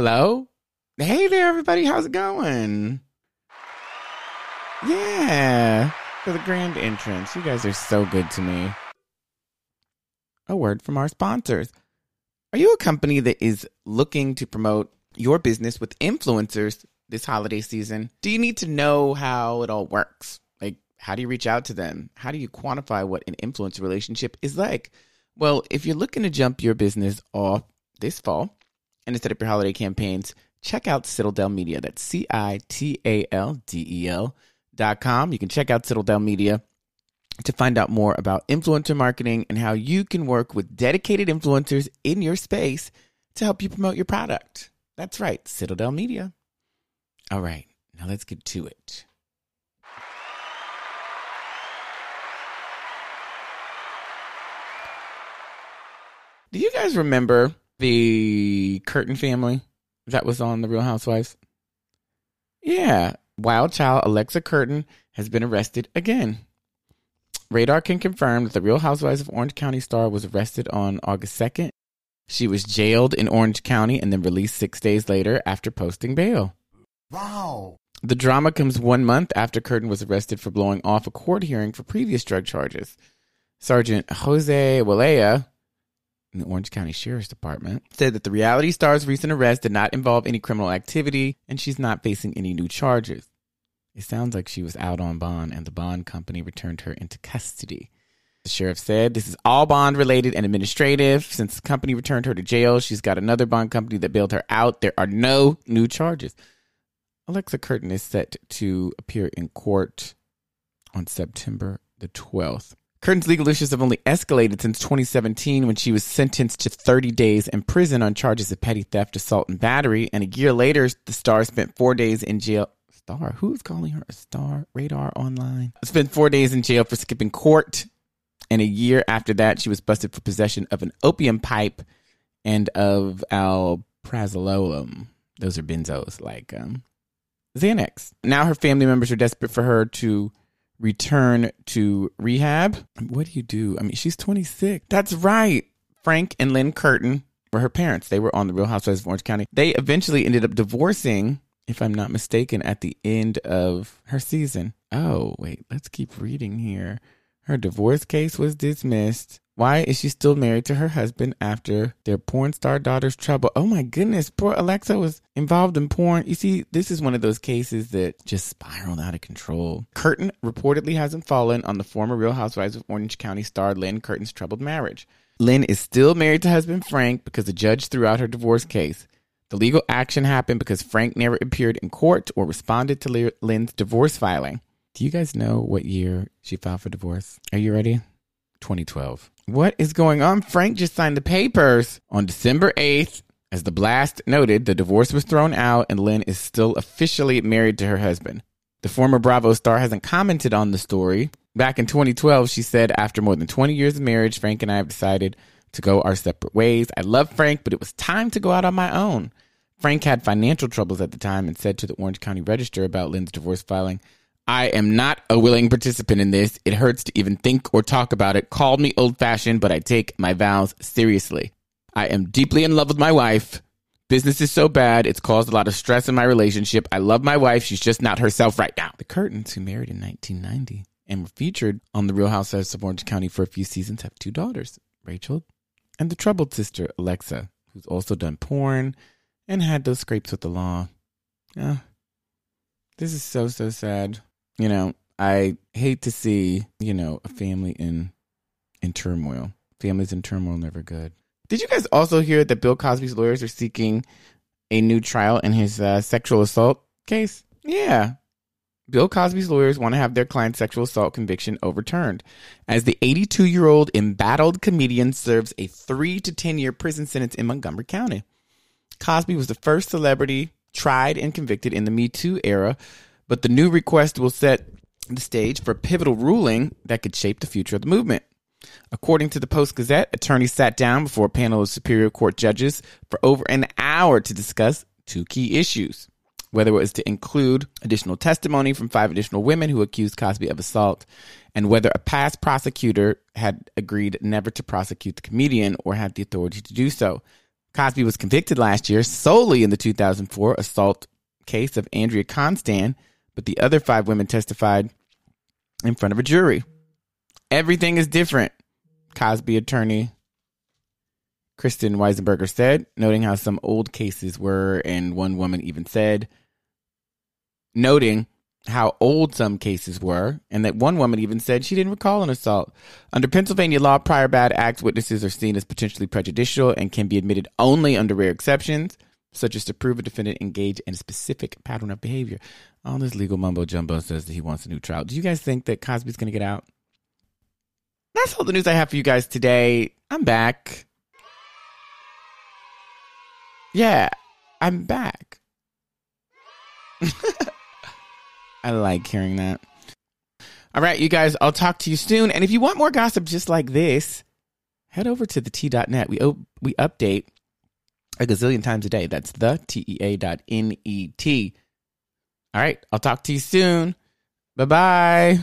hello? Hey there, everybody. How's it going? Yeah, for the grand entrance. You guys are so good to me. A word from our sponsors. Are you a company that is looking to promote your business with influencers this holiday season? Do you need to know how it all works? Like, how do you reach out to them? How do you quantify what an influencer relationship is like? Well, if you're looking to jump your business off this fall and to set up your holiday campaigns, check out Citadel Media. That's C I T A L D E L dot com. You can check out Citadel Media to find out more about influencer marketing and how you can work with dedicated influencers in your space to help you promote your product. That's right, Citadel Media. All right, now let's get to it. Do you guys remember the Curtin family that was on The Real Housewives? Yeah, wild child Alexa Curtin has been arrested again. Radar can confirm that the Real Housewives of Orange County star was arrested on August 2nd. She was jailed in Orange County and then released six days later after posting bail. Wow. The drama comes one month after Curtin was arrested for blowing off a court hearing for previous drug charges. Sergeant Jose Walea in the Orange County Sheriff's Department said that the reality star's recent arrest did not involve any criminal activity and she's not facing any new charges. It sounds like she was out on bond and the bond company returned her into custody. The sheriff said this is all bond related and administrative. Since the company returned her to jail, she's got another bond company that bailed her out. There are no new charges. Alexa Curtin is set to appear in court on September the 12th. Curtin's legal issues have only escalated since 2017 when she was sentenced to 30 days in prison on charges of petty theft, assault, and battery. And a year later, the star spent four days in jail. Star? Who's calling her a star? Radar Online. Spent four days in jail for skipping court. And a year after that, she was busted for possession of an opium pipe and of alprazolam. Those are benzos, like um, Xanax. Now her family members are desperate for her to return to rehab. What do you do? I mean, she's 26. That's right. Frank and Lynn Curtin were her parents. They were on the Real Housewives of Orange County. They eventually ended up divorcing, if I'm not mistaken, at the end of her season. Oh, wait, let's keep reading here. Her divorce case was dismissed. Why is she still married to her husband after their porn star daughter's trouble? Oh my goodness, poor Alexa was involved in porn. You see, this is one of those cases that just spiraled out of control. Curtin reportedly hasn't fallen on the former Real Housewives of Orange County star Lynn Curtin's troubled marriage. Lynn is still married to husband Frank because the judge threw out her divorce case. The legal action happened because Frank never appeared in court or responded to Lynn's divorce filing. Do you guys know what year she filed for divorce? Are you ready? 2012. What is going on? Frank just signed the papers on December 8th. As the blast noted, the divorce was thrown out and Lynn is still officially married to her husband. The former Bravo star hasn't commented on the story. Back in 2012, she said, After more than 20 years of marriage, Frank and I have decided to go our separate ways. I love Frank, but it was time to go out on my own. Frank had financial troubles at the time and said to the Orange County Register about Lynn's divorce filing, I am not a willing participant in this. It hurts to even think or talk about it. Call me old fashioned, but I take my vows seriously. I am deeply in love with my wife. Business is so bad, it's caused a lot of stress in my relationship. I love my wife. She's just not herself right now. The Curtins, who married in 1990 and were featured on The Real Housewives of Orange County for a few seasons, have two daughters, Rachel and the troubled sister, Alexa, who's also done porn and had those scrapes with the law. Uh, this is so, so sad you know, I hate to see, you know, a family in in turmoil. Families in turmoil never good. Did you guys also hear that Bill Cosby's lawyers are seeking a new trial in his uh, sexual assault case? Yeah. Bill Cosby's lawyers want to have their client's sexual assault conviction overturned as the 82 year old embattled comedian serves a three to 10 year prison sentence in Montgomery County. Cosby was the first celebrity tried and convicted in the Me Too era but the new request will set the stage for a pivotal ruling that could shape the future of the movement. According to the Post Gazette, attorneys sat down before a panel of Superior Court judges for over an hour to discuss two key issues whether it was to include additional testimony from five additional women who accused Cosby of assault, and whether a past prosecutor had agreed never to prosecute the comedian or had the authority to do so. Cosby was convicted last year solely in the 2004 assault case of Andrea Constand, but the other five women testified in front of a jury. Everything is different, Cosby attorney Kristen Weisenberger said, noting how some old cases were, and one woman even said, noting how old some cases were, and that one woman even said she didn't recall an assault. Under Pennsylvania law, prior bad acts witnesses are seen as potentially prejudicial and can be admitted only under rare exceptions, such as to prove a defendant engaged in a specific pattern of behavior. All this legal mumbo jumbo says that he wants a new trial. Do you guys think that Cosby's going to get out? That's all the news I have for you guys today. I'm back. Yeah, I'm back. I like hearing that. All right, you guys, I'll talk to you soon. And if you want more gossip just like this, head over to the Tea.net. We, op- we update a gazillion times a day. That's the T-E-A dot N-E-T. All right. I'll talk to you soon. Bye bye.